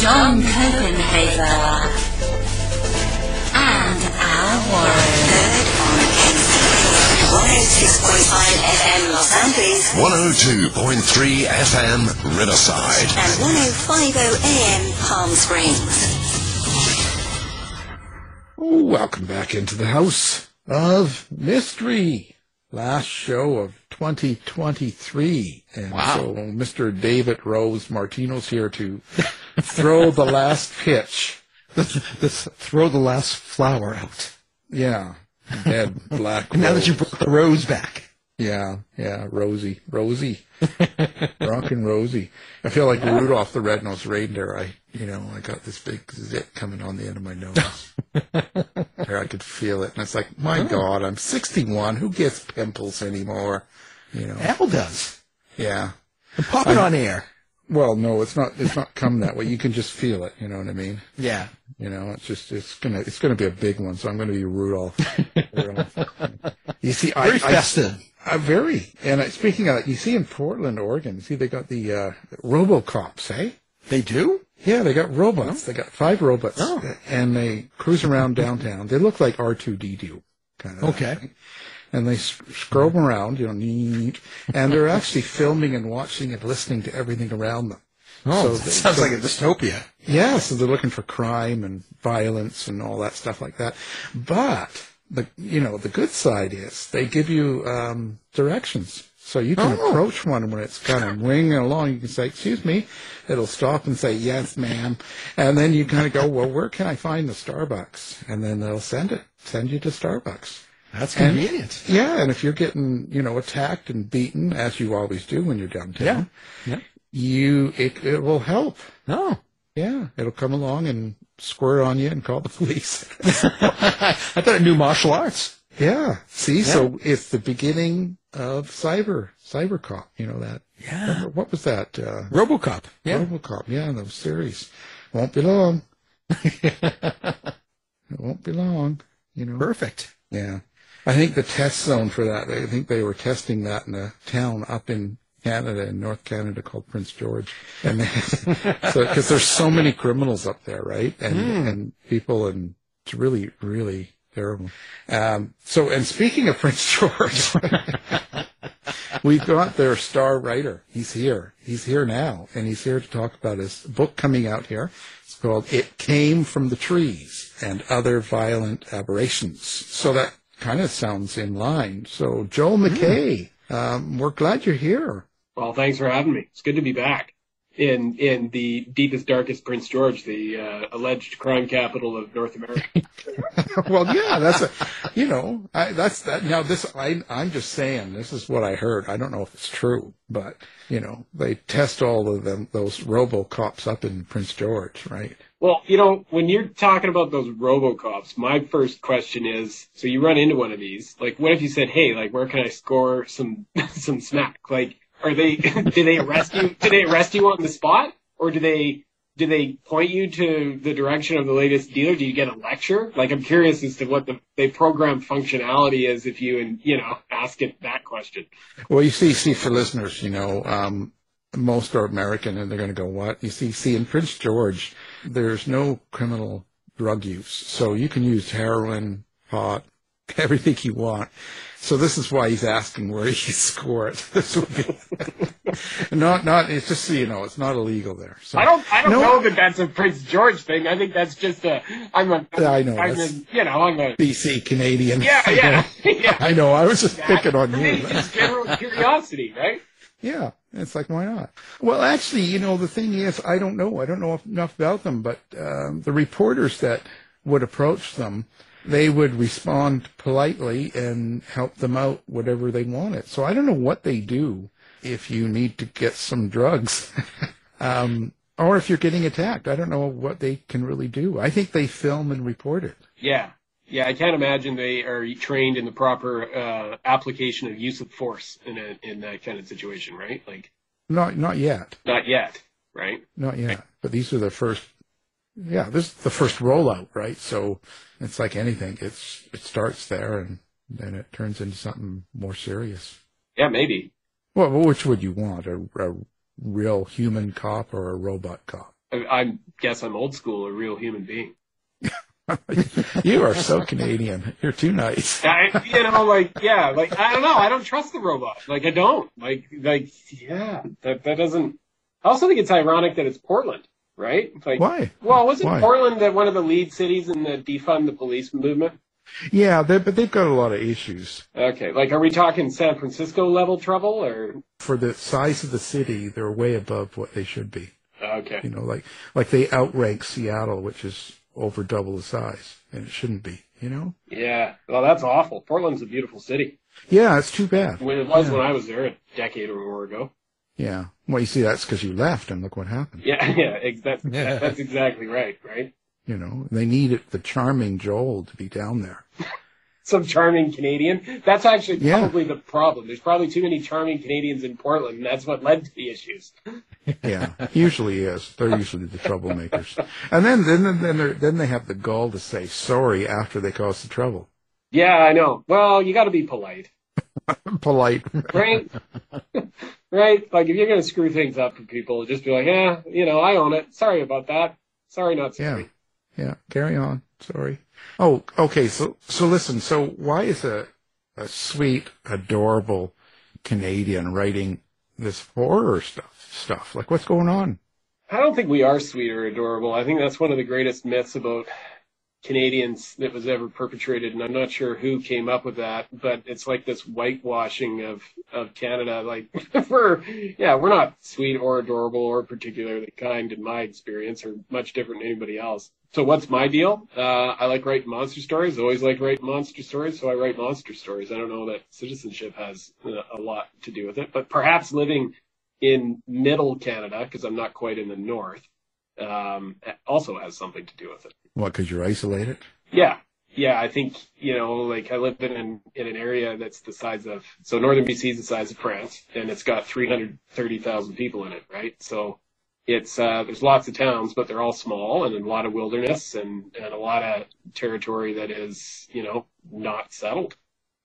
John Copenhaver, and Al Warren. Heard on NCT 106.5 FM Los Angeles 102.3 FM Riverside. and 105.0 AM Palm Springs. Welcome back into the House of Mystery. Last show of 2023. And Wow. so Mr. David Rose Martino's here to throw the last pitch. This throw the last flower out. Yeah. Dead black Now that you brought the rose back. Yeah, yeah, Rosie. Rosie. Rockin' Rosie. I feel like Rudolph the Red-Nosed Reindeer. I, you know, I got this big zit coming on the end of my nose. there, I could feel it. And it's like, my oh. God, I'm 61. Who gets pimples anymore? You know, Apple does. yeah. And pop it on air. Well, no, it's not, it's not come that way. You can just feel it. You know what I mean? Yeah. You know, it's just, it's gonna, it's gonna be a big one. So I'm gonna be Rudolph. Rudolph. you see, I, Very I, festive. Uh, very. And uh, speaking of that, you see in Portland, Oregon, you see they got the uh, RoboCops, eh? They do? Yeah, they got robots. They got five robots, Oh. and they cruise around downtown. They look like R two D two, kind of. Okay. thing. And they s- scrub around, you know, and they're actually filming and watching and listening to everything around them. Oh, So that they- sounds so- like a dystopia. Yeah, so they're looking for crime and violence and all that stuff like that. But the you know the good side is they give you um, directions, so you can Oh. approach one when it's kind of winging along. You can say, "Excuse me," it'll stop and say, "Yes, ma'am," and then you kind of go, "Well, where can I find the Starbucks?" And then they'll send it, send you to Starbucks. That's And- convenient. Yeah, and if you're getting you know attacked and beaten as you always do when you're downtown, Yeah. Yeah. you it it will help. Oh. Yeah, it'll come along and squirt on you and call the police. I thought it knew martial arts. yeah. See, so it's the beginning of cyber, cyber cop. You know that. Yeah. Remember, what was that? Uh, Robocop. Yeah. RoboCop. Yeah, the series. Won't be long. It won't be long. You know. Perfect. Yeah. I think the test zone for that. I think they were testing that in a town up in Canada, in North Canada, called Prince George, and so because there's so many criminals up there, right? And and people, and it's really really terrible. Um, so, and speaking of Prince George, we've got their star writer. He's here. He's here now, and he's here to talk about his book coming out here. It's called "It Came from the Trees and Other Violent Aberrations." So that kind of sounds in line. So, Joel McKay, um, we're glad you're here. Well, thanks for having me. It's good to be back. in in the deepest, darkest Prince George, the uh, alleged crime capital of North America. well, yeah, that's a, you know, I, that's that. Now, this, I, I'm just saying, this is what I heard. I don't know if it's true, but you know, they test all of them, those RoboCops up in Prince George, right? Well, you know, when you're talking about those RoboCops, my first question is: so you run into one of these, like, what if you said, "Hey, like, where can I score some some smack?" Like, are they do they arrest you? Do they arrest you on the spot, or do they do they point you to the direction of the latest dealer? Do you get a lecture? Like, I'm curious as to what the they program functionality is if you and you know ask it that question. Well, you see, see, for listeners, you know, um, most are American and they're going to go, what? You see, see, in Prince George, there's no criminal drug use. So you can use heroin, pot, everything you want. So this is why he's asking where you score it. This would be not, not, it's just so you know, it's not illegal there. So I don't I don't No. know that that's a Prince George thing. I think that's just a I'm a Yeah, I know, I'm a, you know I'm a BC Canadian. yeah yeah yeah. I know. I was just picking on you. it's just general curiosity, right? Yeah, it's like why not? Well, actually, you know, the thing is, I don't know. I don't know enough about them, but um, the reporters that would approach them, they would respond politely and help them out whatever they wanted. So I don't know what they do if you need to get some drugs, um, or if you're getting attacked. I don't know what they can really do. I think they film and report it. Yeah. Yeah, I can't imagine they are trained in the proper uh, application of use of force in a in that kind of situation, right? Like Not not yet. not yet, right? Not yet, but these are the first. Yeah, this is the first rollout, right? So it's like anything; it's it starts there, and then it turns into something more serious. Yeah, maybe. Well, which would you want? A, a real human cop or a robot cop? I, I guess I'm old school, a real human being. you are so Canadian. You're too nice. I, you know, like yeah, like I don't know. I don't trust the robot. Like I don't. Like like yeah, that that doesn't. I also think it's ironic that it's Portland, right? Like Why? Well, wasn't Why? Portland that one of the lead cities in the defund the police movement? Yeah, they, but they've got a lot of issues. Okay, like are we talking San Francisco level trouble or For the size of the city, they're way above what they should be. okay? You know, like like they outrank Seattle, which is over double the size, and it shouldn't be. You know? Yeah, well that's awful. Portland's a beautiful city. Yeah, it's too bad. When it was Yeah. when I was there a decade or more ago. Yeah. Well, you see, that's because you left, and look what happened. Yeah, yeah, ex- that's that's exactly right, right? You know, they needed the charming Joel to be down there. Some charming Canadian. That's actually Yeah. probably the problem. There's probably too many charming Canadians in Portland, and that's what led to the issues. Yeah, usually is. They're usually the troublemakers. And then, then, then, they're, then they have the gall to say sorry after they cause the trouble. Yeah, I know. Well, you got to be polite, Polite. right? Right? Like if you're gonna screw things up for people, just be like, yeah, you know, I own it. Sorry about that. Sorry, not sorry. Yeah. Yeah. Carry on. Sorry. Oh, okay. So, so listen. So why is a, a sweet, adorable Canadian writing this horror stuff? Stuff like what's going on? I don't think we are sweet or adorable. I think that's one of the greatest myths about Canadians that was ever perpetrated, and I'm not sure who came up with that, but it's like this whitewashing of of Canada. Like we're yeah, we're not sweet or adorable or particularly kind in my experience, or much different than anybody else. So what's my deal? Uh, I like writing monster stories. I Always like writing monster stories, so I write monster stories. I don't know that citizenship has uh, a lot to do with it, but perhaps living in middle Canada, because I'm not quite in the north, um, also has something to do with it. What? Because you're isolated? Yeah. Yeah, I think, you know, like I live in an, in an area that's the size of, so northern BC is the size of France and it's got 330,000 people in it, right? So it's, uh, there's lots of towns, but they're all small and a lot of wilderness and, and a lot of territory that is, you know, not settled.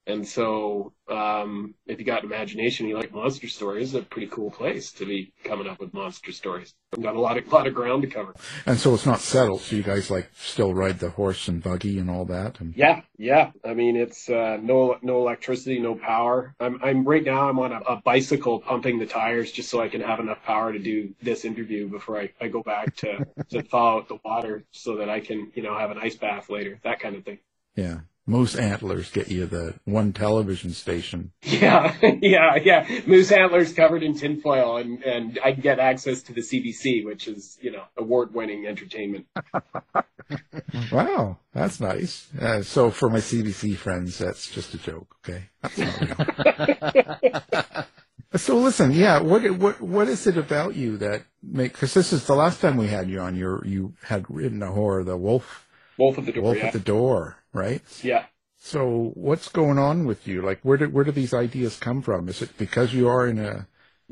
And so, um, if you got an imagination, you like monster stories, a pretty cool place to be coming up with monster stories. I've got a lot of, lot of ground to cover. And so it's not settled. So you guys like still ride the horse and buggy and all that. And Yeah, yeah. I mean, it's uh, no no electricity, no power. I'm I'm right now. I'm on a, a bicycle pumping the tires just so I can have enough power to do this interview before I, I go back to to thaw out the water so that I can you know have an ice bath later. That kind of thing. yeah, moose antlers get you the one television station. Yeah, yeah, yeah. Moose antlers covered in tinfoil, and and I get access to the CBC, which is you know award-winning entertainment. Wow, that's nice. Uh, so for my CBC friends, that's just a joke. Okay, that's not real. so listen, yeah, what what what is it about you that make? Because this is the last time we had you on. You you had written a horror, the wolf, Wolf at the door. wolf yeah. at the door, right? yeah. So what's going on with you? Like, where do where do these ideas come from? Is it because you are in a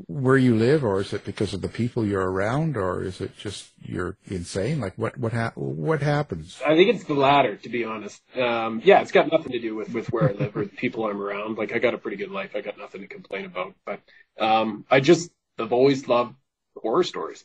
where you live, or is it because of the people you're around, or is it just you're insane? Like, what what ha- what happens? I think it's the latter, to be honest. Um, yeah, it's got nothing to do with, with where I live or the people I'm around. Like, I got a pretty good life. I got nothing to complain about. But um, I just, I've always loved horror stories.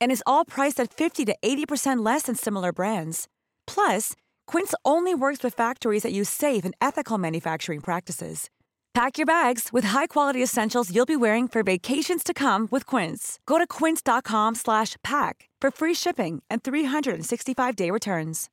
And is all priced at 50 to 80% less than similar brands. Plus, Quince only works with factories that use safe and ethical manufacturing practices. Pack your bags with high-quality essentials you'll be wearing for vacations to come with Quince. Go to quince.com slash pack for free shipping and 365-day returns.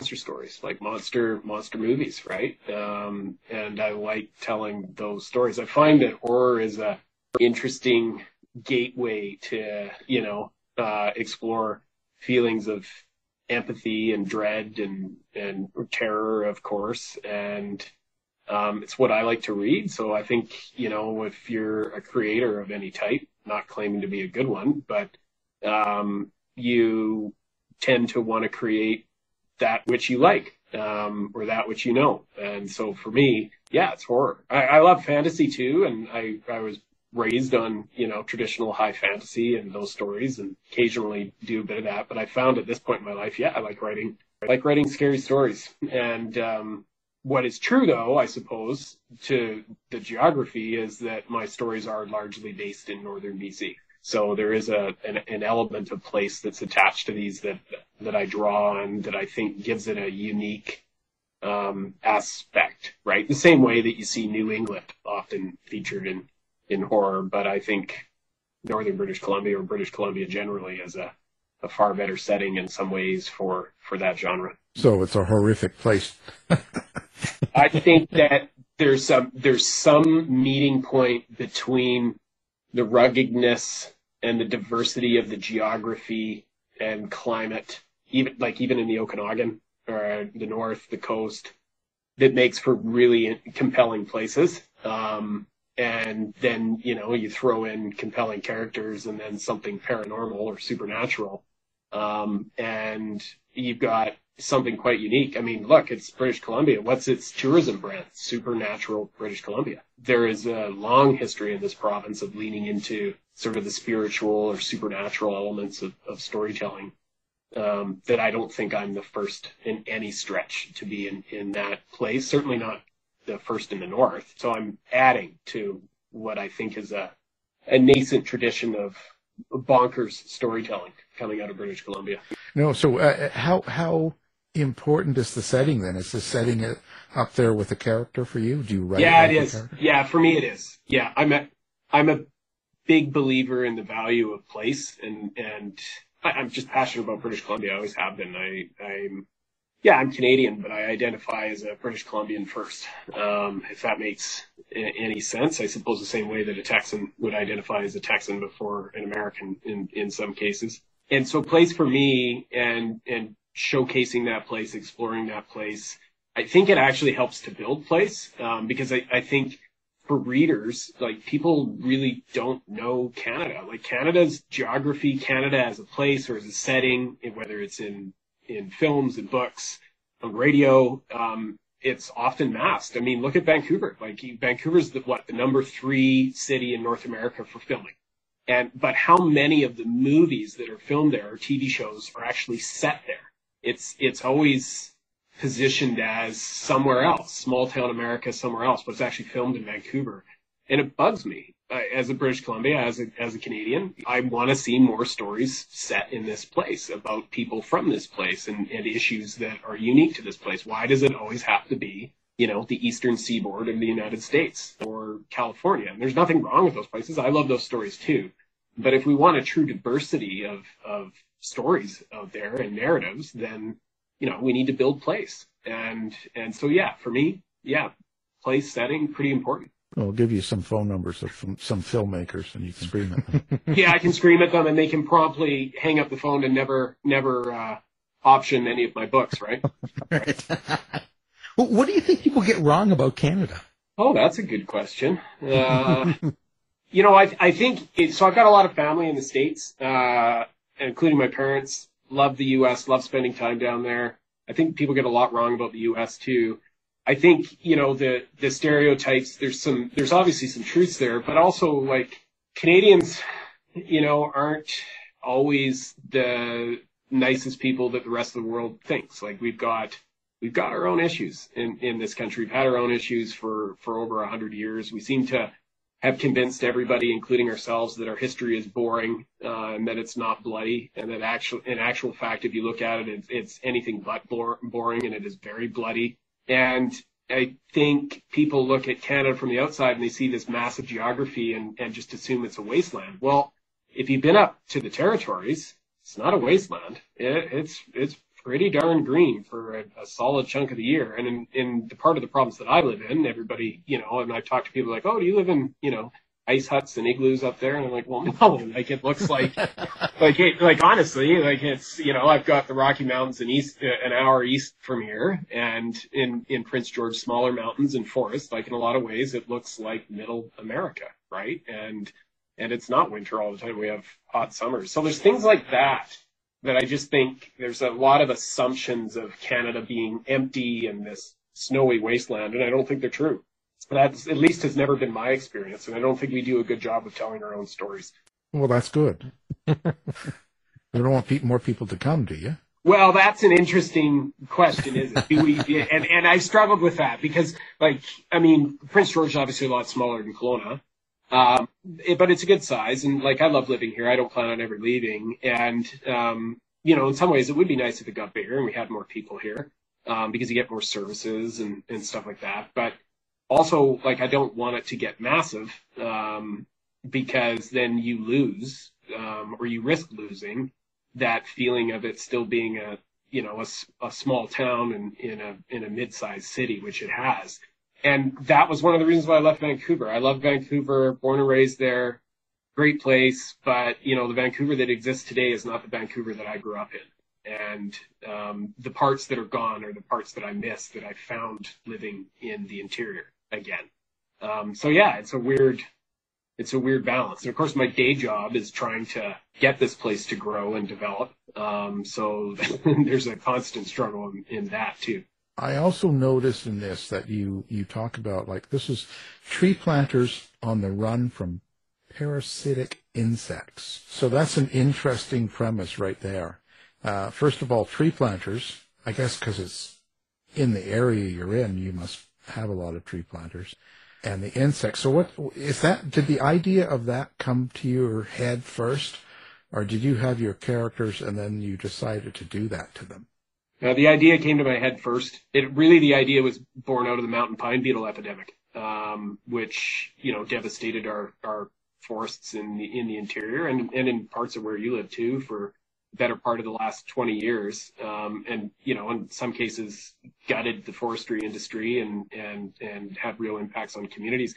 monster stories, like monster monster movies, right? Um, and I like telling those stories. I find that horror is a interesting gateway to you know uh, explore feelings of empathy and dread and and terror, of course, and um, it's what I like to read. So I think you know if you're a creator of any type, not claiming to be a good one, but um, you tend to want to create that which you like um, or that which you know. And so for me, yeah, it's horror. I, I love fantasy too, and I I was raised on you know traditional high fantasy and those stories, and occasionally do a bit of that. But I found at this point in my life, yeah, I like writing. I like writing scary stories, and um, what is true, though, I suppose, to the geography is that my stories are largely based in northern BC. So there is a an, an element of place that's attached to these that that I draw on that I think gives it a unique um, aspect, right? The same way that you see New England often featured in in horror, but I think northern British Columbia or British Columbia generally is a a far better setting in some ways for for that genre. So it's a horrific place. I think that there's some there's some meeting point between the ruggedness and the diversity of the geography and climate, even like even in the Okanagan or the north, the coast, that makes for really compelling places. Um, and then you know you throw in compelling characters and then something paranormal or supernatural, um, and you've got something quite unique. I mean, look, it's British Columbia. What's its tourism brand? Supernatural British Columbia. There is a long history in this province of leaning into sort of the spiritual or supernatural elements of, of storytelling um, that I don't think I'm the first in any stretch to be in, in that place. Certainly not the first in the north. So I'm adding to what I think is a, a nascent tradition of bonkers storytelling coming out of British Columbia. No, so uh, how how important is the setting then? Is the setting it up there with the character for you? Do you write? Yeah, it the Yeah, for me it is. Yeah, I'm a I'm a big believer in the value of place, and and I'm just passionate about British Columbia. I always have been. I I'm yeah, I'm Canadian, but I identify as a British Columbian first. Um, if that makes any sense, I suppose the same way that a Texan would identify as a Texan before an American in, in some cases. And so place for me and, and showcasing that place, exploring that place, I think it actually helps to build place, um, because I, I think for readers, like people really don't know Canada. Like Canada's geography, Canada as a place or as a setting, whether it's in in films and books, on radio, um, it's often masked. I mean, look at Vancouver. Like Vancouver's the what the number three city in North America for filming, and but how many of the movies that are filmed there or TV shows are actually set there? It's it's always positioned as somewhere else, small town America, somewhere else, but it's actually filmed in Vancouver, and it bugs me uh, as a British Columbia, as a as a Canadian. I want to see more stories set in this place about people from this place and, and issues that are unique to this place. Why does it always have to be, you know, the eastern seaboard of the United States or California? And there's nothing wrong with those places. I love those stories too. But if we want a true diversity of of stories out there and narratives, then you know we need to build place. And and so yeah, for me, yeah, place setting pretty important. I'll give you some phone numbers of some, some filmmakers, and you can scream at them. yeah, I can scream at them and they can promptly hang up the phone and never, never uh, option any of my books, right? Well, What do you think people get wrong about Canada? Oh, that's a good question. Uh, you know, I, I think it, so. I've got a lot of family in the states, uh, including my parents. Love the U.S. Love spending time down there. I think people get a lot wrong about the U.S. too. I think you know the the stereotypes. There's some. There's obviously some truths there, but also like Canadians, you know, aren't always the nicest people that the rest of the world thinks. Like we've got we've got our own issues in in this country. We've had our own issues for for over a hundred years. We seem to have convinced everybody, including ourselves, that our history is boring uh, and that it's not bloody, and that actual in actual fact, if you look at it, it's, it's anything but bor- boring, and it is very bloody. And I think people look at Canada from the outside and they see this massive geography and, and just assume it's a wasteland. Well, if you've been up to the territories, it's not a wasteland. It, it's it's pretty darn green for a, a solid chunk of the year. And in, in the part of the province that I live in, everybody, you know, and I've talked to people like, oh, do you live in, you know, ice huts and igloos up there? And I'm like, well, no, like it looks like, like, it, like honestly, like it's, you know, I've got the Rocky Mountains an east, uh, an hour east from here, and in in Prince George, smaller mountains and forests. Like in a lot of ways, it looks like Middle America, right? And and it's not winter all the time. We have hot summers. So there's things like that that I just think there's a lot of assumptions of Canada being empty and this snowy wasteland, and I don't think they're true. That's at least has never been my experience, and I don't think we do a good job of telling our own stories. well, that's good. you don't want more people to come, do you? Well, that's an interesting question, isn't it? Do we, and, and I struggled with that because, like, I mean, Prince George is obviously a lot smaller than Kelowna, um, it, but it's a good size. And, like, I love living here. I don't plan on ever leaving. And, um, you know, in some ways, it would be nice if it got bigger and we had more people here um, because you get more services and, and stuff like that. But also, like, I don't want it to get massive um, because then you lose um, or you risk losing that feeling of it still being a you know a, a small town in, in a in a mid-sized city, which it has. And that was one of the reasons why I left Vancouver. I love Vancouver, born and raised there, great place, but you know the Vancouver that exists today is not the Vancouver that I grew up in. And um, the parts that are gone are the parts that I miss that I found living in the interior again. Um, so yeah, it's a weird it's a weird balance. And of course, my day job is trying to get this place to grow and develop. Um, so there's a constant struggle in, in, that too. I also noticed in this that you you talk about like this is tree planters on the run from parasitic insects. So that's an interesting premise right there. Uh, first of all, tree planters. I guess because it's in the area you're in, you must have a lot of tree planters and the insects. So what is that? Did the idea of that come to your head first, or did you have your characters and then you decided to do that to them? Uh, the idea came to my head first. It really the idea was born out of the mountain pine beetle epidemic, um, which you know devastated our our forests in the in the interior and and in parts of where you live too for better part of the last 20 years, um, and you know, in some cases, gutted the forestry industry and and and had real impacts on communities.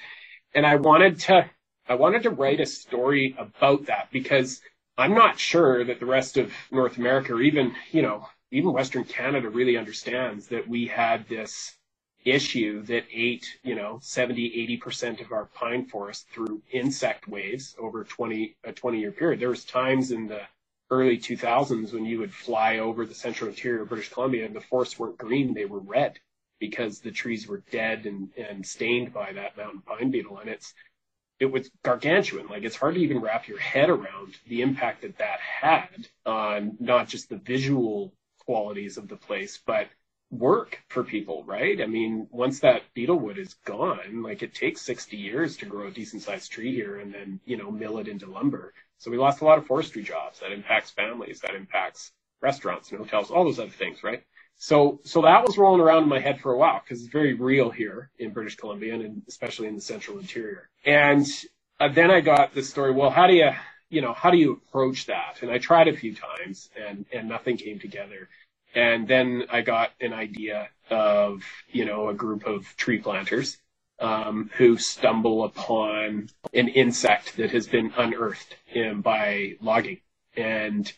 And I wanted to I wanted to write a story about that because I'm not sure that the rest of North America, or even you know, even Western Canada, really understands that we had this issue that ate, you know, 70, 80% of our pine forest through insect waves over 20, a 20 year period. There was times in the early 2000s when you would fly over the central interior of British Columbia and the forests weren't green, they were red because the trees were dead and, and stained by that mountain pine beetle. And it's, it was gargantuan. Like it's hard to even wrap your head around the impact that that had on not just the visual qualities of the place, but work for people, right? I mean, once that beetlewood is gone, like it takes 60 years to grow a decent sized tree here and then, you know, mill it into lumber. So we lost a lot of forestry jobs. That impacts families. That impacts restaurants and hotels, all those other things, right? So, so that was rolling around in my head for a while because it's very real here in British Columbia and especially in the central interior. And uh, then I got this story. Well, how do you, you know, how do you approach that? And I tried a few times and, and nothing came together. And then I got an idea of, you know, a group of tree planters um, who stumble upon an insect that has been unearthed in, by logging. And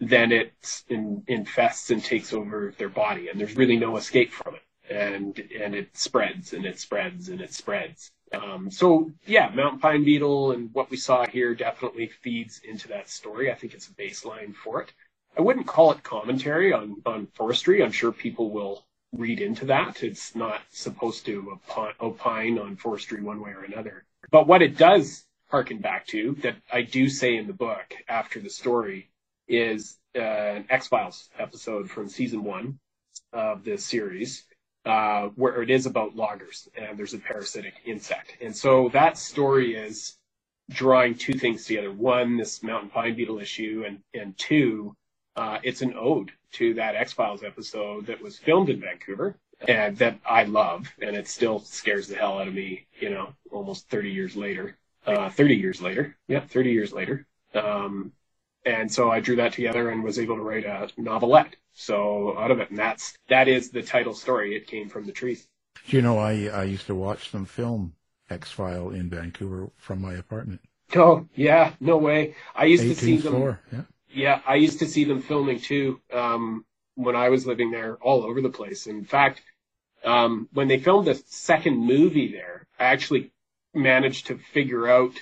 then it in, infests and takes over their body, and there's really no escape from it. And and it spreads and it spreads and it spreads. Um, so yeah, mountain pine beetle and what we saw here definitely feeds into that story. I think it's a baseline for it. I wouldn't call it commentary on on forestry. I'm sure people will read into that. It's not supposed to opine on forestry one way or another. But what it does harken back to, that I do say in the book after the story, is uh, an X Files episode from season one of this series, uh, where it is about loggers and there's a parasitic insect. And so that story is drawing two things together. One, this mountain pine beetle issue, and, and two, uh, it's an ode to that X Files episode that was filmed in Vancouver and that I love, and it still scares the hell out of me, you know, almost 30 years later. Uh, 30 years later. Yeah, 30 years later. Um, and so I drew that together and was able to write a novelette. So out of it, and that's that is the title story. It came from the trees. You know, I I used to watch them film X File in Vancouver from my apartment. Oh yeah, no way. I used to see them. Floor, yeah. Yeah, I used to see them filming too um, when I was living there, all over the place. In fact, um, when they filmed the second movie there, I actually managed to figure out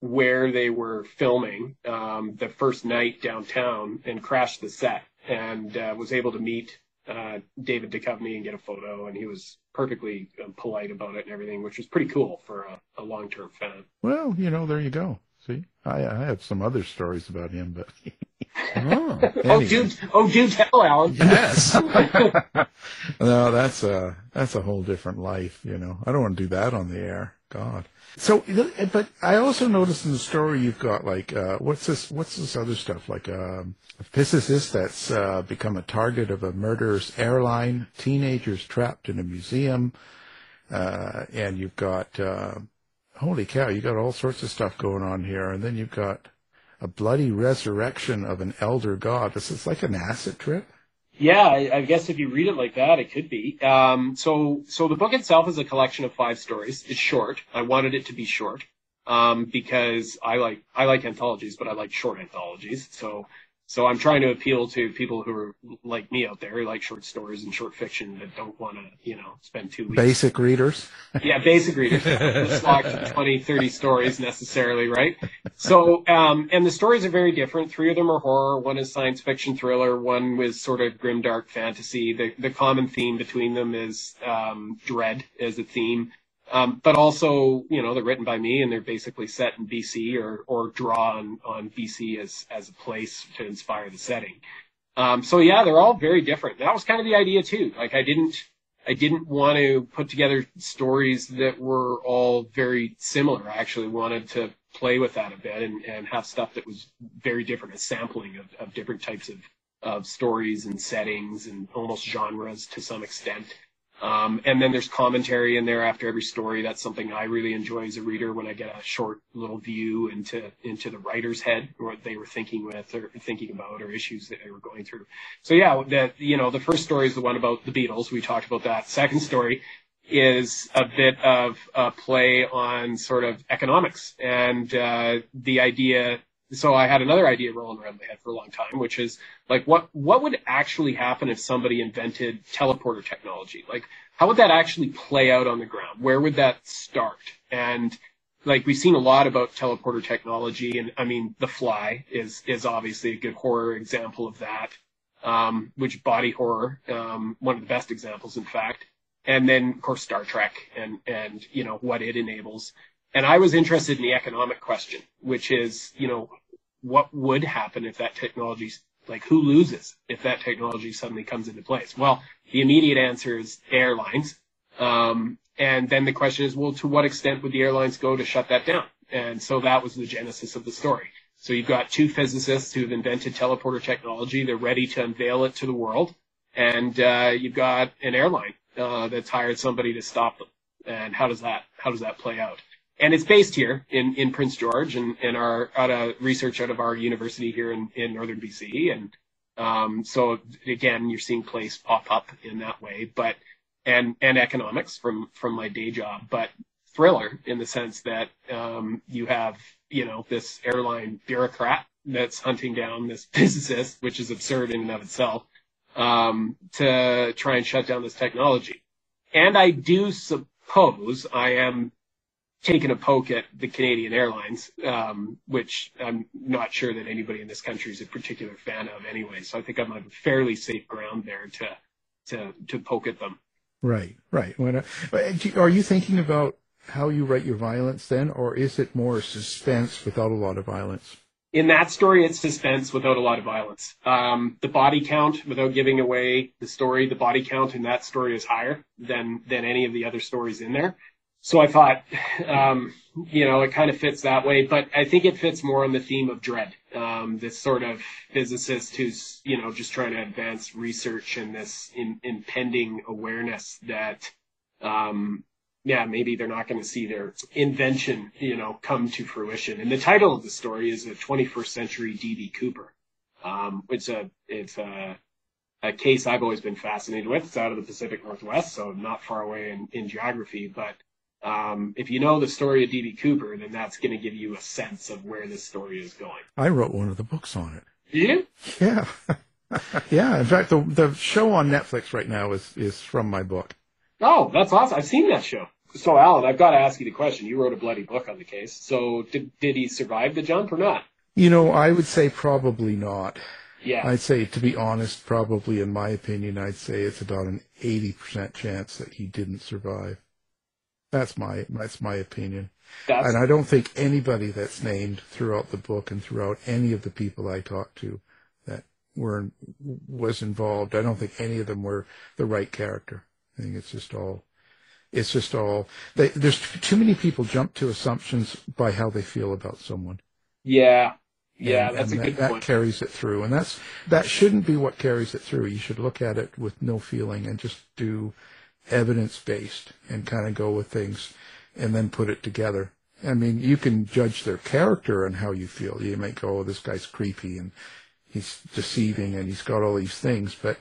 where they were filming um, the first night downtown and crashed the set and uh, was able to meet uh, David Duchovny and get a photo, and he was perfectly uh, polite about it and everything, which was pretty cool for a, a long-term fan. Well, you know, there you go. See, I, I have some other stories about him, but Oh, Anyway. do oh do tell, Alan. Yes. no, that's a that's a whole different life. You know, I don't want to do that on the air. God. So, but I also noticed in the story you've got like uh, what's this? What's this other stuff? Like um, a physicist that's uh, become a target of a murderous airline. Teenagers trapped in a museum, uh, and you've got uh, holy cow, you got all sorts of stuff going on here, and then you've got a bloody resurrection of an elder god. This is like an acid trip. Yeah, I, I guess if you read it like that, it could be. Um, so, so the book itself is a collection of five stories. It's short. I wanted it to be short um, because I like I like anthologies, but I like short anthologies. So, so I'm trying to appeal to people who are like me out there, who like short stories and short fiction that don't want to, you know, spend two weeks. Basic readers. Yeah, basic readers. Let's talk 20, 30 stories necessarily, right? So, um, and the stories are very different. Three of them are horror. One is science fiction thriller. One was sort of grim dark fantasy. The, the common theme between them is, um, dread as a theme. Um, but also, you know, they're written by me and they're basically set in BC or, or draw on, on BC as, as a place to inspire the setting. Um, so yeah, they're all very different. That was kind of the idea too. Like I didn't, I didn't want to put together stories that were all very similar. I actually wanted to play with that a bit and, and have stuff that was very different, a sampling of, of different types of, of stories and settings and almost genres to some extent. Um, and then there's commentary in there after every story. That's something I really enjoy as a reader when I get a short little view into into the writer's head, or what they were thinking with or thinking about, or issues that they were going through. So yeah, that you know, the first story is the one about the beetles. We talked about that. Second story is a bit of a play on sort of economics and uh, the idea so I had another idea rolling around my head for a long time, which is like what what would actually happen if somebody invented teleporter technology? Like how would that actually play out on the ground? Where would that start? And like we've seen a lot about teleporter technology, and I mean The Fly is is obviously a good horror example of that. Um, which body horror, um, one of the best examples, in fact. And then of course Star Trek and and you know what it enables. And I was interested in the economic question, which is, you know, what would happen if that technology, like who loses if that technology suddenly comes into place? Well, the immediate answer is airlines. Um, and then the question is, well, to what extent would the airlines go to shut that down? And so that was the genesis of the story. So you've got two physicists who've invented teleporter technology. They're ready to unveil it to the world. And, uh, you've got an airline, uh, that's hired somebody to stop them. And how does that, how does that play out? And it's based here in, in Prince George and, and our out of research out of our university here in, in northern BC. And um, so again, you're seeing place pop up in that way, but and and economics from from my day job, but thriller in the sense that um, you have you know this airline bureaucrat that's hunting down this physicist, which is absurd in and of itself, um, to try and shut down this technology. And I do suppose I am taken a poke at the Canadian Airlines, um, which I'm not sure that anybody in this country is a particular fan of anyway. So I think I'm on fairly safe ground there to to to poke at them. Right, right. When, uh, are you thinking about how you write your violence then, or is it more suspense without a lot of violence? In that story, it's suspense without a lot of violence. Um, the body count, without giving away the story, the body count in that story is higher than than any of the other stories in there so I thought, um, you know, it kind of fits that way, but I think it fits more on the theme of dread. Um, this sort of physicist who's, you know, just trying to advance research and this in, impending awareness that, um, yeah, maybe they're not going to see their invention, you know, come to fruition. And the title of the story is a 21st century DB Cooper. Um, it's a, it's a, a case I've always been fascinated with. It's out of the Pacific Northwest, so not far away in, in geography, but um, if you know the story of DB Cooper, then that's going to give you a sense of where this story is going. I wrote one of the books on it. You? Yeah. yeah. In fact, the the show on Netflix right now is is from my book. Oh, that's awesome! I've seen that show. So, Alan, I've got to ask you the question. You wrote a bloody book on the case. So, did did he survive the jump or not? You know, I would say probably not. Yeah. I'd say, to be honest, probably in my opinion, I'd say it's about an eighty percent chance that he didn't survive. That's my that's my opinion. That's- and I don't think anybody that's named throughout the book and throughout any of the people I talked to that were was involved, I don't think any of them were the right character. I think it's just all it's just all they, there's too many people jump to assumptions by how they feel about someone. Yeah. Yeah, And- that's and a that, good point. that carries it through, and that's that shouldn't be what carries it through. You should look at it with no feeling and just do evidence based and kind of go with things, and then put it together. I mean, you can judge their character and how you feel. You might go, "Oh, this guy's creepy and he's deceiving and he's got all these things," but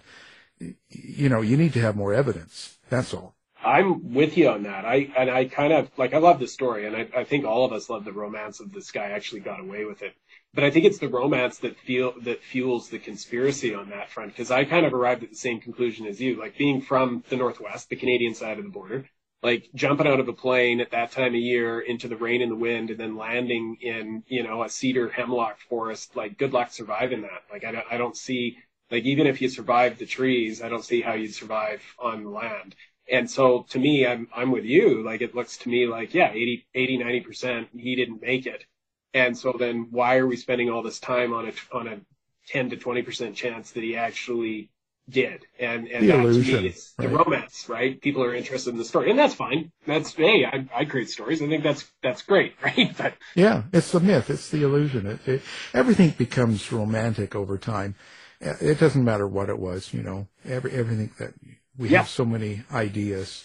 you know, you need to have more evidence. That's all. I'm with you on that. I and I kind of like I love the story, and I, I think all of us love the romance of this guy actually got away with it. But I think it's the romance that feel that fuels the conspiracy on that front. Because I kind of arrived at the same conclusion as you. Like being from the northwest, the Canadian side of the border, like jumping out of a plane at that time of year into the rain and the wind, and then landing in you know a cedar hemlock forest. Like good luck surviving that. Like I don't, I don't see like even if you survive the trees, I don't see how you'd survive on the land. And so to me, I'm, I'm with you. Like it looks to me like, yeah, 80, 80, 90%, he didn't make it. And so then why are we spending all this time on a, on a 10 to 20% chance that he actually did? And, and The that illusion, is the right. romance, right? People are interested in the story and that's fine. That's, hey, I, I create stories. I think that's, that's great, right? But Yeah, it's the myth. It's the illusion. It, it, everything becomes romantic over time. It doesn't matter what it was, you know. Every everything that we Yeah. have so many ideas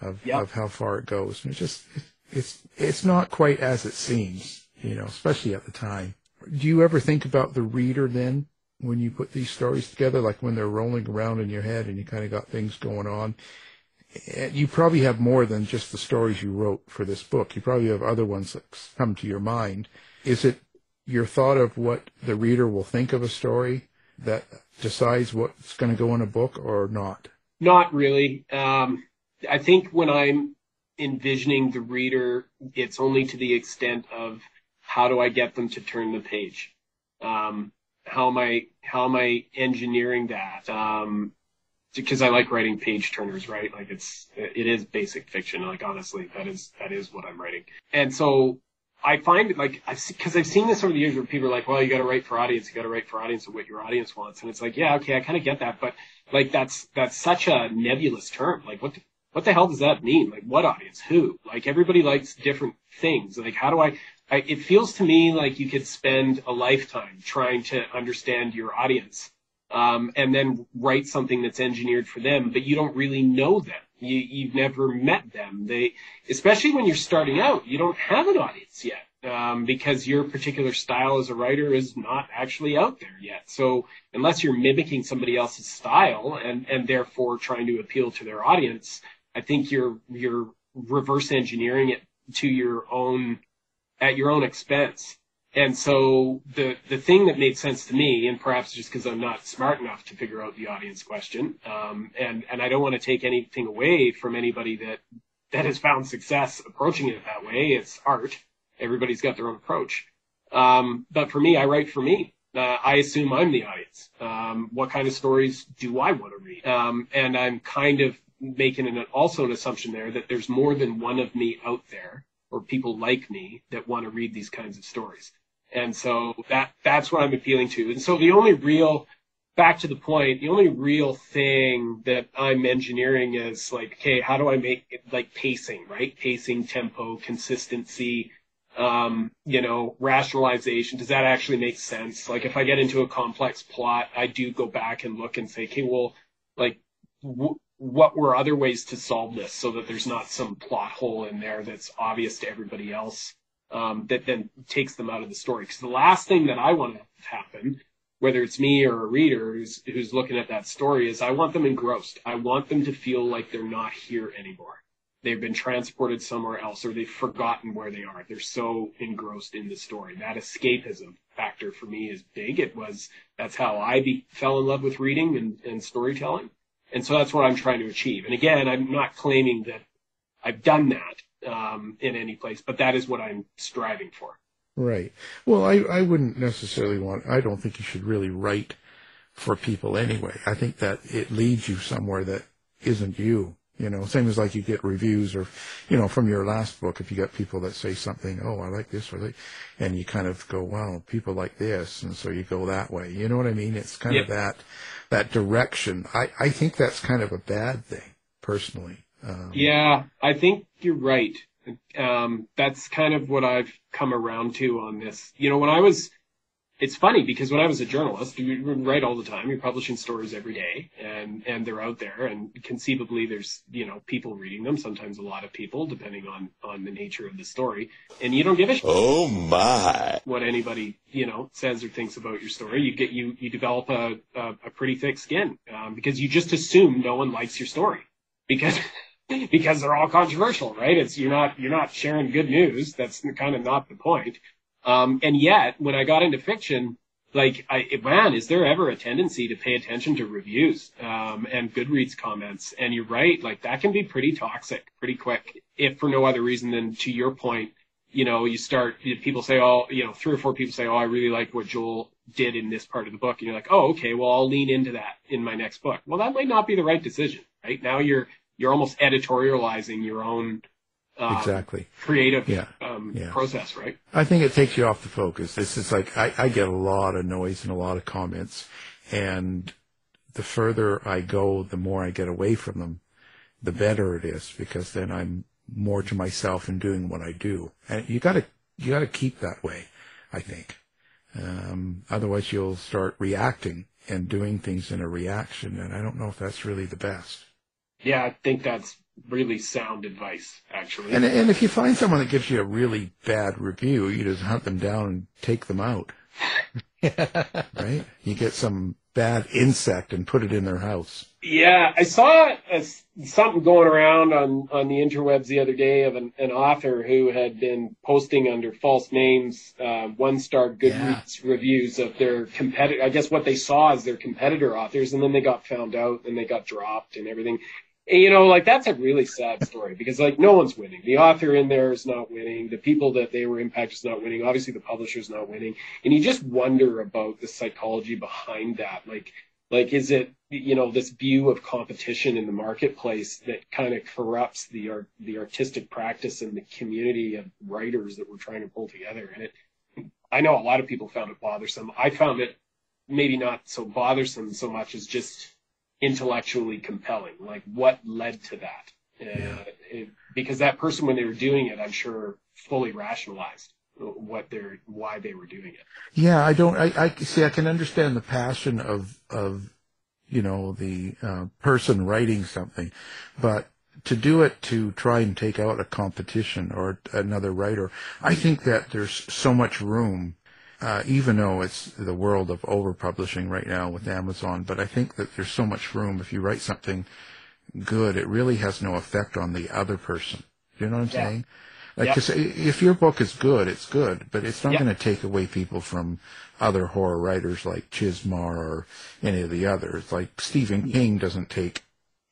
of Yeah. of how far it goes, and it's just it's it's not quite as it seems, you know, especially at the time. Do you ever think about the reader then when you put these stories together, like when they're rolling around in your head and you kind of got things going on? You probably have more than just the stories you wrote for this book. You probably have other ones that come to your mind. Is it your thought of what the reader will think of a story that decides what's going to go in a book or not? Not really. Um, I think when I'm envisioning the reader, it's only to the extent of how do I get them to turn the page? Um, how am I how am I engineering that? Um, because I like writing page turners, right? Like it's it is basic fiction. Like honestly, that is that is what I'm writing. And so I find like I've because I've seen this over the years where people are like, well, you got to write for audience, you got to write for audience of what your audience wants, and it's like, yeah, okay, I kind of get that, but like that's that's such a nebulous term. Like what what the hell does that mean? Like what audience? Who? Like everybody likes different things. Like how do I? I it feels to me like you could spend a lifetime trying to understand your audience, um, and then write something that's engineered for them, but you don't really know them. You, you've never met them. They, especially when you're starting out, you don't have an audience yet um, because your particular style as a writer is not actually out there yet. So unless you're mimicking somebody else's style and and therefore trying to appeal to their audience, I think you're you're reverse engineering it to your own at your own expense. And so the the thing that made sense to me, and perhaps just because I'm not smart enough to figure out the audience question, um, and and I don't want to take anything away from anybody that that has found success approaching it that way. It's art. Everybody's got their own approach. Um, but for me, I write for me. Uh, I assume I'm the audience. Um, what kind of stories do I want to read? Um, and I'm kind of making an, also an assumption there that there's more than one of me out there or people like me that want to read these kinds of stories. And so that that's what I'm appealing to. And so the only real back to the point, the only real thing that I'm engineering is like, okay, how do I make it like pacing, right? Pacing, tempo, consistency, um, you know, rationalization. Does that actually make sense? Like if I get into a complex plot, I do go back and look and say, okay, well, like what were other ways to solve this so that there's not some plot hole in there that's obvious to everybody else um, that then takes them out of the story. Because the last thing that I want to happen, whether it's me or a reader who's who's looking at that story, is I want them engrossed. I want them to feel like they're not here anymore. They've been transported somewhere else, or they've forgotten where they are. They're so engrossed in the story. That escapism factor for me is big. It was that's how I be, fell in love with reading and, and storytelling. And so that's what I'm trying to achieve. And again, I'm not claiming that I've done that um, in any place, but that is what I'm striving for. Right. Well, I, I wouldn't necessarily want, I don't think you should really write for people anyway. I think that it leads you somewhere that isn't you. You know, same as like you get reviews or, you know, from your last book, if you got people that say something, oh, I like this or that, and you kind of go, wow, people like this, and so you go that way. You know what I mean? It's kind of that, that direction. I, I think that's kind of a bad thing, personally. Um, Yeah, I think you're right. Um, that's kind of what I've come around to on this. You know, when I was, it's funny because when I was a journalist, you write all the time. You're publishing stories every day, and and they're out there, and conceivably there's you know people reading them. Sometimes a lot of people, depending on on the nature of the story, and you don't give a shit Oh my. what anybody you know says or thinks about your story. You get you you develop a a, a pretty thick skin um, because you just assume no one likes your story because because they're all controversial, right? It's you're not you're not sharing good news. That's kind of not the point. Um, and yet, when I got into fiction, like, I, man, is there ever a tendency to pay attention to reviews um, and Goodreads comments? And you're right, like that can be pretty toxic, pretty quick, if for no other reason than to your point. You know, you start people say, oh, you know, three or four people say, oh, I really like what Joel did in this part of the book, and you're like, oh, okay, well, I'll lean into that in my next book. Well, that might not be the right decision, right? Now you're you're almost editorializing your own um, Exactly. creative Yeah. Um, Yeah. process, right? I think it takes you off the focus. This is like I, I get a lot of noise and a lot of comments, and the further I go, the more I get away from them, the better it is because then I'm more to myself in doing what I do. And you gotta you gotta keep that way. I think. Um, otherwise, you'll start reacting and doing things in a reaction, and I don't know if that's really the best. Yeah, I think that's really sound advice, actually. And and if you find someone that gives you a really bad review, you just hunt them down and take them out. right? You get some bad insect and put it in their house. Yeah, I saw a, something going around on, on the interwebs the other day of an, an author who had been posting under false names, uh, one star Goodreads reviews of their competitor. I guess what they saw as their competitor authors, and then they got found out and they got dropped and everything. And, you know, like that's a really sad story because like no one's winning. The author in there is not winning. The people that they were impacted is not winning. Obviously, the publisher's not winning. And you just wonder about the psychology behind that. Like, like is it you know this view of competition in the marketplace that kind of corrupts the art the artistic practice and the community of writers that we're trying to pull together and it i know a lot of people found it bothersome i found it maybe not so bothersome so much as just intellectually compelling like what led to that uh, it, because that person when they were doing it i'm sure fully rationalized what they're why they were doing it Yeah, I don't. I, I see. I can understand the passion of of you know the uh, person writing something, but to do it to try and take out a competition or another writer, I think that there's so much room. Uh, even though it's the world of overpublishing right now with Amazon, but I think that there's so much room. If you write something good, it really has no effect on the other person. You know what I'm Yeah. saying? Like, Yeah. 'cause if your book is good, it's good, but it's not Yeah. going to take away people from other horror writers like Chizmar or any of the others. Like Stephen King doesn't take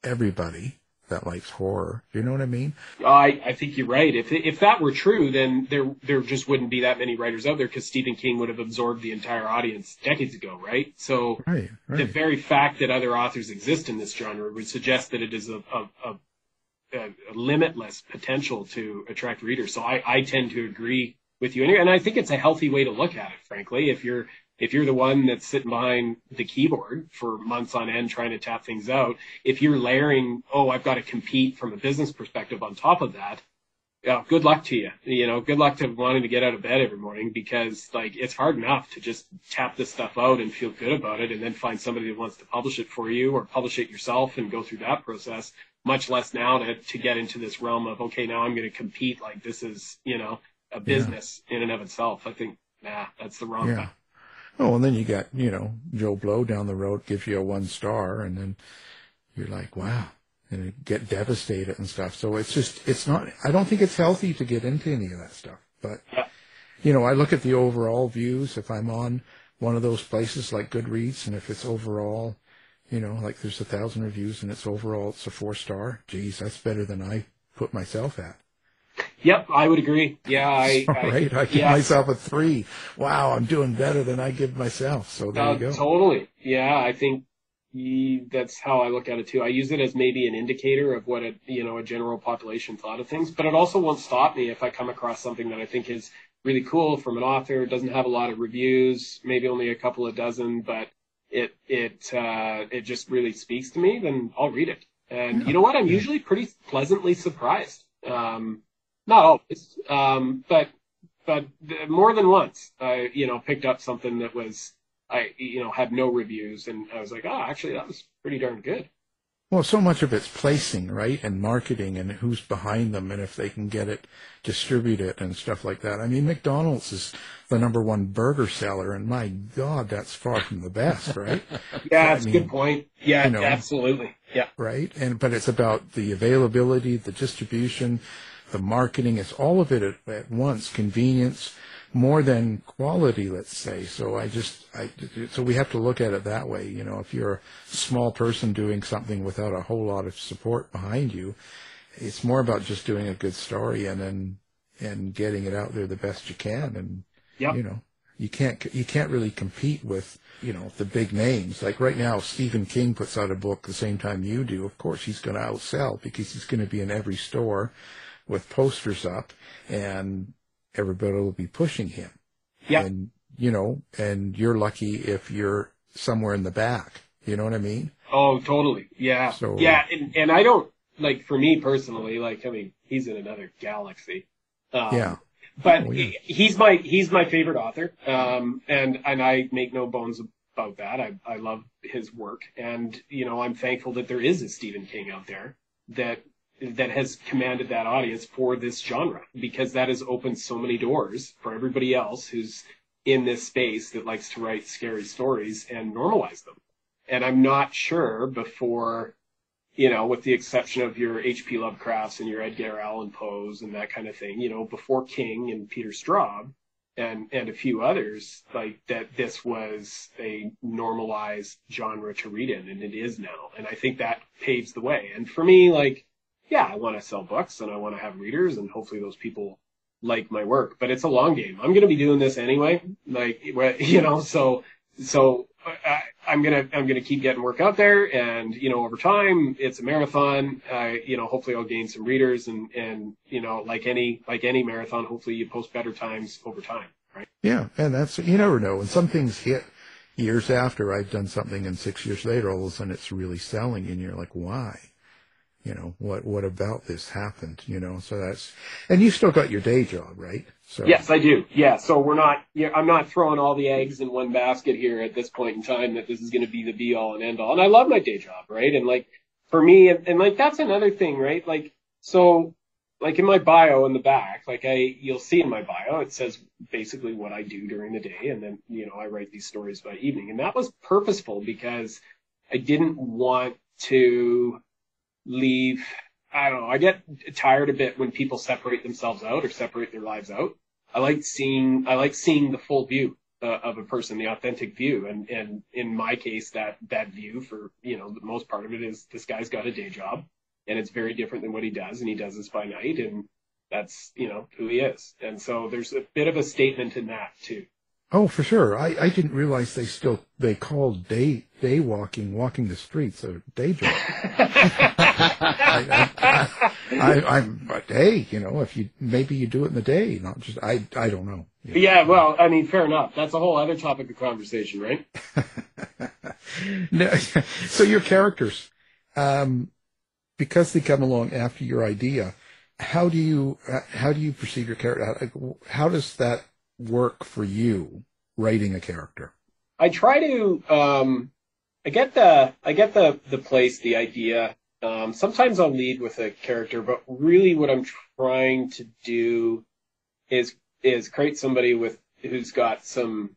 everybody that likes horror. Do you know what I mean? I, I think you're right. If if that were true, then there there just wouldn't be that many writers out there because Stephen King would have absorbed the entire audience decades ago, right? So Right, the very fact that other authors exist in this genre would suggest that it is a, a, a, a limitless potential to attract readers. So I, I tend to agree with you, and, and I think it's a healthy way to look at it. Frankly, if you're if you're the one that's sitting behind the keyboard for months on end trying to tap things out, if you're layering, oh, I've got to compete from a business perspective on top of that, yeah, good luck to you. You know, good luck to wanting to get out of bed every morning because like it's hard enough to just tap this stuff out and feel good about it and then find somebody that wants to publish it for you or publish it yourself and go through that process. Much less now to, to get into this realm of, okay, now I'm going to compete like this is, you know, a business in and of itself. I think, nah, that's the wrong Yeah. path. Oh, and then you got, you know, Joe Blow down the road gives you a one star, and then you're like, wow, and you get devastated and stuff. So it's just, it's not, I don't think it's healthy to get into any of that stuff. But, you know, I look at the overall views. If I'm on one of those places like Goodreads, and if it's overall, you know, like there's a thousand reviews and it's overall, it's a four star, geez, that's better than I put myself at. Yep, I would agree. Yeah, I, All right, I give yeah. myself a three. Wow, I'm doing better than I give myself. So there Uh, you go. Totally. Yeah, I think That's how I look at it too. I use it as maybe an indicator of what a you know a general population thought of things, but it also won't stop me if I come across something that I think is really cool from an author. doesn't have a lot of reviews, maybe only a couple of dozen, but it it uh, it just really speaks to me. Then I'll read it. And you know what? I'm usually pretty pleasantly surprised. Um, not always, um, but but more than once, I you know picked up something that was I you know had no reviews, and I was like, oh, actually, that was pretty darn good. Well, so much of it's placing, right, and marketing, and who's behind them, and if they can get it distributed and stuff like that. I mean, McDonald's is the number one burger seller, and my God, that's far from the best, right? Yeah, that's I a mean, good point. Yeah, you know, absolutely. Yeah. right? And but it's about the availability, the distribution, the marketing. It's all of it at, at once. Convenience more than quality, let's say. So I just, I so we have to look at it that way. You know, if you're a small person doing something without a whole lot of support behind you, it's more about just doing a good story and then and getting it out there the best you can. And Yep. you know, you can't you can't really compete with you know the big names. Like right now, Stephen King puts out a book the same time you do. Of course, he's going to outsell because he's going to be in every store with posters up, and everybody will be pushing him. Yeah. And you know, and you're lucky if you're somewhere in the back. You know what I mean? Oh, totally. Yeah. So- yeah, and and I don't like for me personally. Like, I mean, he's in another galaxy. Um, yeah. but Oh, yeah. he's my he's my favorite author, um, and and I make no bones about that. I I love his work, and you know I'm thankful that there is a Stephen King out there that that has commanded that audience for this genre because that has opened so many doors for everybody else who's in this space that likes to write scary stories and normalize them. And I'm not sure before you know, with the exception of your H.P. Lovecrafts and your Edgar Allan Poes and that kind of thing, you know, before King and Peter Straub and and a few others, like that this was a normalized genre to read in, and it is now. And I think that paves the way. And for me, like, yeah, I want to sell books and I want to have readers, and hopefully those people like my work. But it's a long game. I'm going to be doing this anyway, like, you know, so so I, I'm gonna I'm gonna keep getting work out there, and you know over time it's a marathon. Uh, you know hopefully I'll gain some readers, and and you know like any like any marathon, hopefully you post better times over time, right? Yeah, and that's you never know. And some things hit years after I've done something, and six years later, all of a sudden it's really selling, and you're like, why? You know what? What about this happened? You know, so that's and you still got your day job, right? So Yes, I do. Yeah, so we're not. Yeah, I'm not throwing all the eggs in one basket here at this point in time. That this is going to be the be all and end all. And I love my day job, right? And like for me, and, and like that's another thing, right? Like so, like in my bio in the back, like I you'll see in my bio, it says basically what I do during the day, and then you know I write these stories by evening, and that was purposeful because I didn't want to leave. I don't know. I get tired a bit when people separate themselves out or separate their lives out. I like seeing I like seeing the full view uh, of a person, the authentic view, and and in my case, that that view for you know the most part of it is this guy's got a day job, and it's very different than what he does, and he does this by night, and that's you know who he is, and so there's a bit of a statement in that too. Oh, for sure. I, I didn't realize they still they called day day walking walking the streets a day job. I, I'm but hey, you know, if you maybe you do it in the day, not just I I don't know. But yeah, well, I mean, fair enough. That's a whole other topic of conversation, right? No, so your characters, um, because they come along after your idea, how do you uh, how do you perceive your character? How, how does that work for you writing a character? I try to um I get the I get the the place, the idea. Um sometimes I'll lead with a character, but really what I'm trying to do is is create somebody with who's got some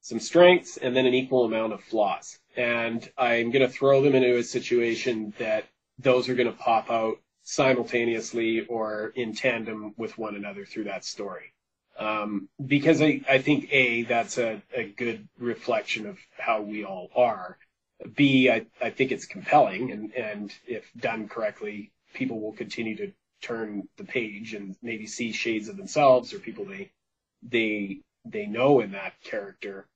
some strengths and then an equal amount of flaws. And I'm going to throw them into a situation that those are going to pop out simultaneously or in tandem with one another through that story um, because I, I think a that's a, a good reflection of how we all are. B I, I think it's compelling and, and if done correctly, people will continue to turn the page and maybe see shades of themselves or people they they they know in that character.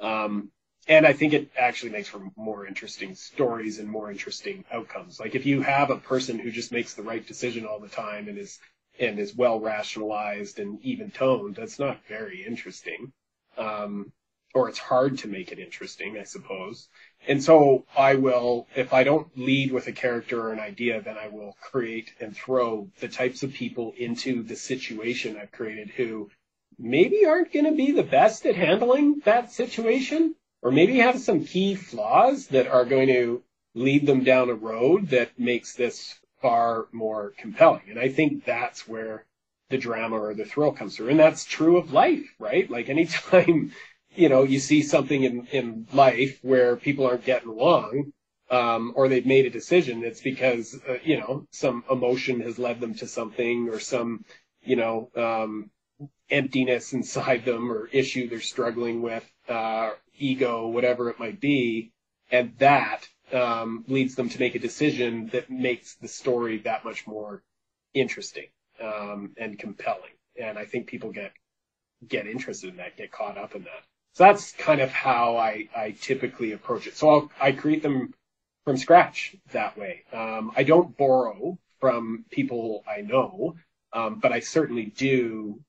Um, and I think it actually makes for more interesting stories and more interesting outcomes. Like if you have a person who just makes the right decision all the time and is and is well rationalized and even toned, that's not very interesting. Um, or it's hard to make it interesting, I suppose. And so I will, if I don't lead with a character or an idea, then I will create and throw the types of people into the situation I've created who maybe aren't going to be the best at handling that situation, or maybe have some key flaws that are going to lead them down a road that makes this far more compelling. And I think that's where the drama or the thrill comes through. And that's true of life, right? Like anytime, you know, you see something in, in life where people aren't getting along, um, or they've made a decision, it's because, uh, you know, some emotion has led them to something or some, you know, um, emptiness inside them or issue they're struggling with, uh, ego, whatever it might be. And that um, leads them to make a decision that makes the story that much more interesting um, and compelling. And I think people get get interested in that, get caught up in that. So that's kind of how I, I typically approach it. So I'll, I create them from scratch that way. Um, I don't borrow from people I know, um, but I certainly do.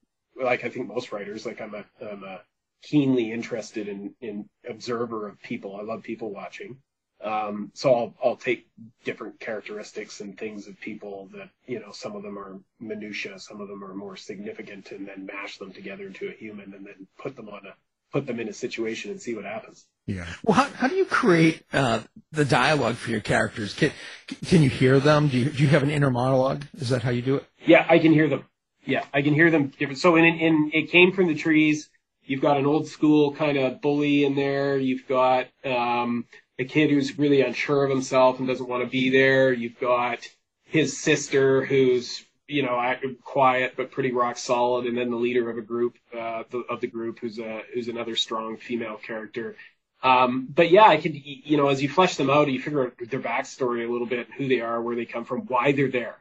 Like I think most writers, like I'm a, I'm a keenly interested in, in observer of people. I love people watching. Um, so I'll, I'll take different characteristics and things of people that, you know, some of them are minutia, some of them are more significant and then mash them together into a human and then put them on a, put them in a situation and see what happens. Yeah. Well, how, how do you create uh, the dialogue for your characters? Can, can you hear them? Do you, do you have an inner monologue? Is that how you do it? Yeah, I can hear them. Yeah, I can hear them different. So in, in, it came from the trees. You've got an old school kind of bully in there. You've got, um, a kid who's really unsure of himself and doesn't want to be there. You've got his sister who's you know quiet but pretty rock solid, and then the leader of a group uh, the, of the group who's a who's another strong female character. Um, but yeah, I could you know as you flesh them out, you figure out their backstory a little bit, who they are, where they come from, why they're there.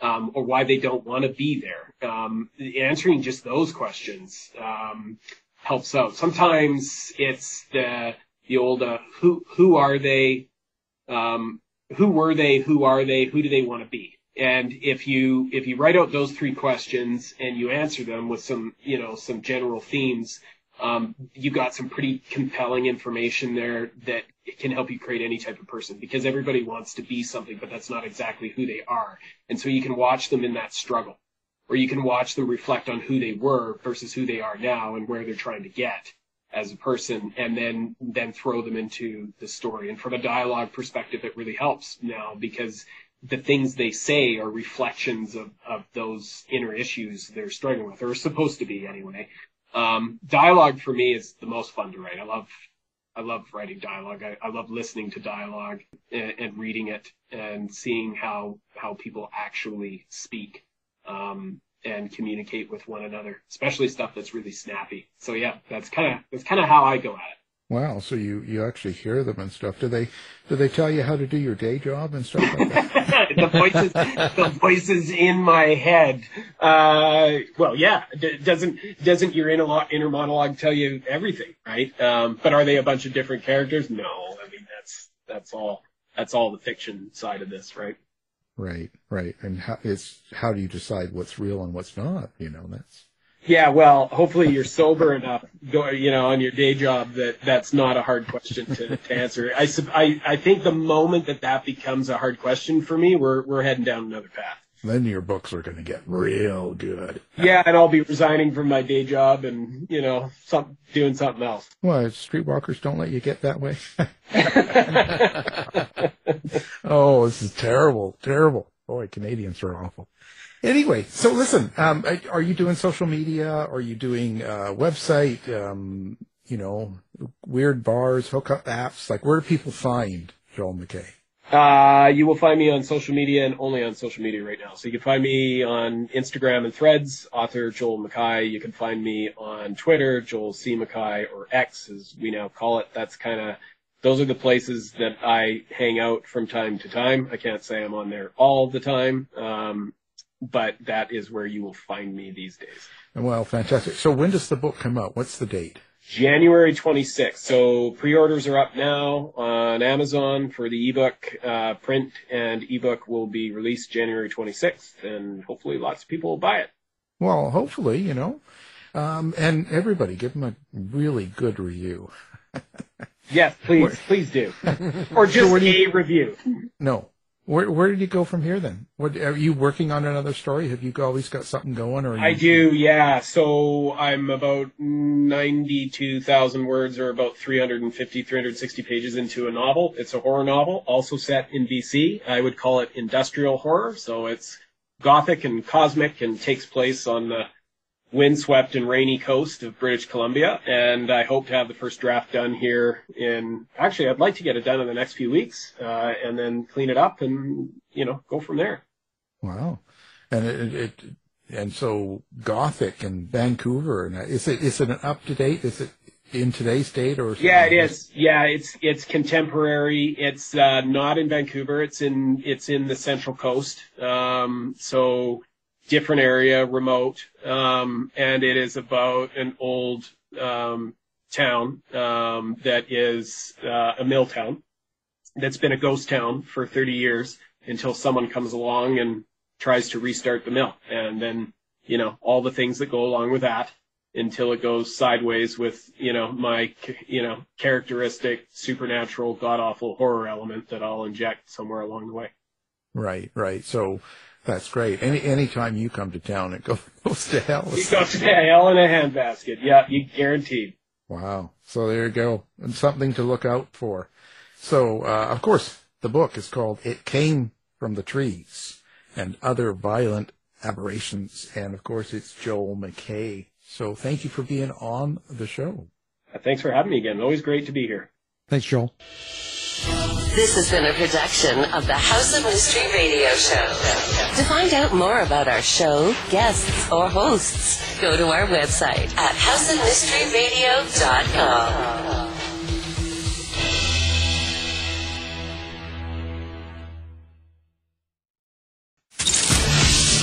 Um, or why they don't want to be there. Um, answering just those questions um, helps out. Sometimes it's the the old uh, who who are they, um, who were they, who are they, who do they want to be? And if you if you write out those three questions and you answer them with some you know some general themes, um, you got some pretty compelling information there that can help you create any type of person because everybody wants to be something, but that's not exactly who they are. And so you can watch them in that struggle, or you can watch them reflect on who they were versus who they are now and where they're trying to get as a person and then then throw them into the story. And from a dialogue perspective it really helps now because the things they say are reflections of, of those inner issues they're struggling with or supposed to be anyway. Um, dialogue for me is the most fun to write. I love i love writing dialogue. I, I love listening to dialogue and, and, reading it and seeing how how people actually speak. Um, and communicate with one another, especially stuff that's really snappy. So yeah, that's kind of that's kind of how I go at it. Wow, so you you actually hear them and stuff. Do they do they tell you how to do your day job and stuff like that? the voices the voices in my head. Uh, well, yeah, D- doesn't doesn't your inner inner monologue tell you everything, right? Um, but are they a bunch of different characters? No, I mean that's that's all that's all the fiction side of this, right? Right, right. And how it's how do you decide what's real and what's not? You know, that's yeah. Well, hopefully you're sober enough, go, you know, on your day job that that's not a hard question to, to answer. I, I I think the moment that that becomes a hard question for me, we're we're heading down another path. Then your books are going to get real good. Yeah, and I'll be resigning from my day job and you know, some doing something else. Well, streetwalkers don't let you get that way. oh, this is terrible, terrible. Boy, Canadians are awful. Anyway, so listen, um, are you doing social media? Are you doing uh, website? Um, you know, weird bars, hookup apps. Like, where do people find Joel McKay? Uh, you will find me on social media and only on social media right now. So you can find me on Instagram and Threads, author Joel McKay. You can find me on Twitter, Joel C. McKay, or X as we now call it. That's kind of those are the places that I hang out from time to time. I can't say I'm on there all the time. Um, but that is where you will find me these days. Well, fantastic. So when does the book come out? What's the date? January 26th. So pre-orders are up now on Amazon for the ebook. Uh, print and ebook will be released January 26th, and hopefully lots of people will buy it. Well, hopefully, you know. Um, and everybody, give them a really good review. Yes, please, please do. Or just do a you- review. No. Where where did you go from here then? What are you working on another story? Have you always got something going or I do, yeah. So I'm about 92,000 words or about 350, 360 pages into a novel. It's a horror novel, also set in BC. I would call it industrial horror. So it's gothic and cosmic and takes place on the windswept and rainy coast of British Columbia. And I hope to have the first draft done here in, actually, I'd like to get it done in the next few weeks, uh, and then clean it up and, you know, go from there. Wow. And it, it and so Gothic and Vancouver and is it is it an up to date? Is it in today's date or? Yeah, it is. Yeah, it's it's contemporary. It's uh, not in Vancouver. It's in it's in the Central Coast. Um, so different area, remote, um, and it is about an old um, town um, that is uh, a mill town that's been a ghost town for 30 years until someone comes along and tries to restart the mill, and then you know all the things that go along with that until it goes sideways with you know my you know characteristic supernatural god awful horror element that I'll inject somewhere along the way. Right, right. So that's great. Any anytime you come to town, it goes, goes to hell. You go to hell in a handbasket. Yeah, you guaranteed. Wow. So there you go. And something to look out for. So, uh, of course, the book is called It Came from the Trees and Other Violent Aberrations. And of course, it's Joel McKay. So thank you for being on the show. Thanks for having me again. Always great to be here. Thanks, Joel. This has been a production of the House of Mystery Radio Show. To find out more about our show, guests, or hosts, go to our website at houseofmysteryradio.com.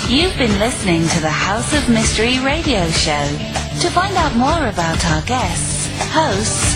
You've been listening to the House of Mystery radio show. To find out more about our guests, hosts,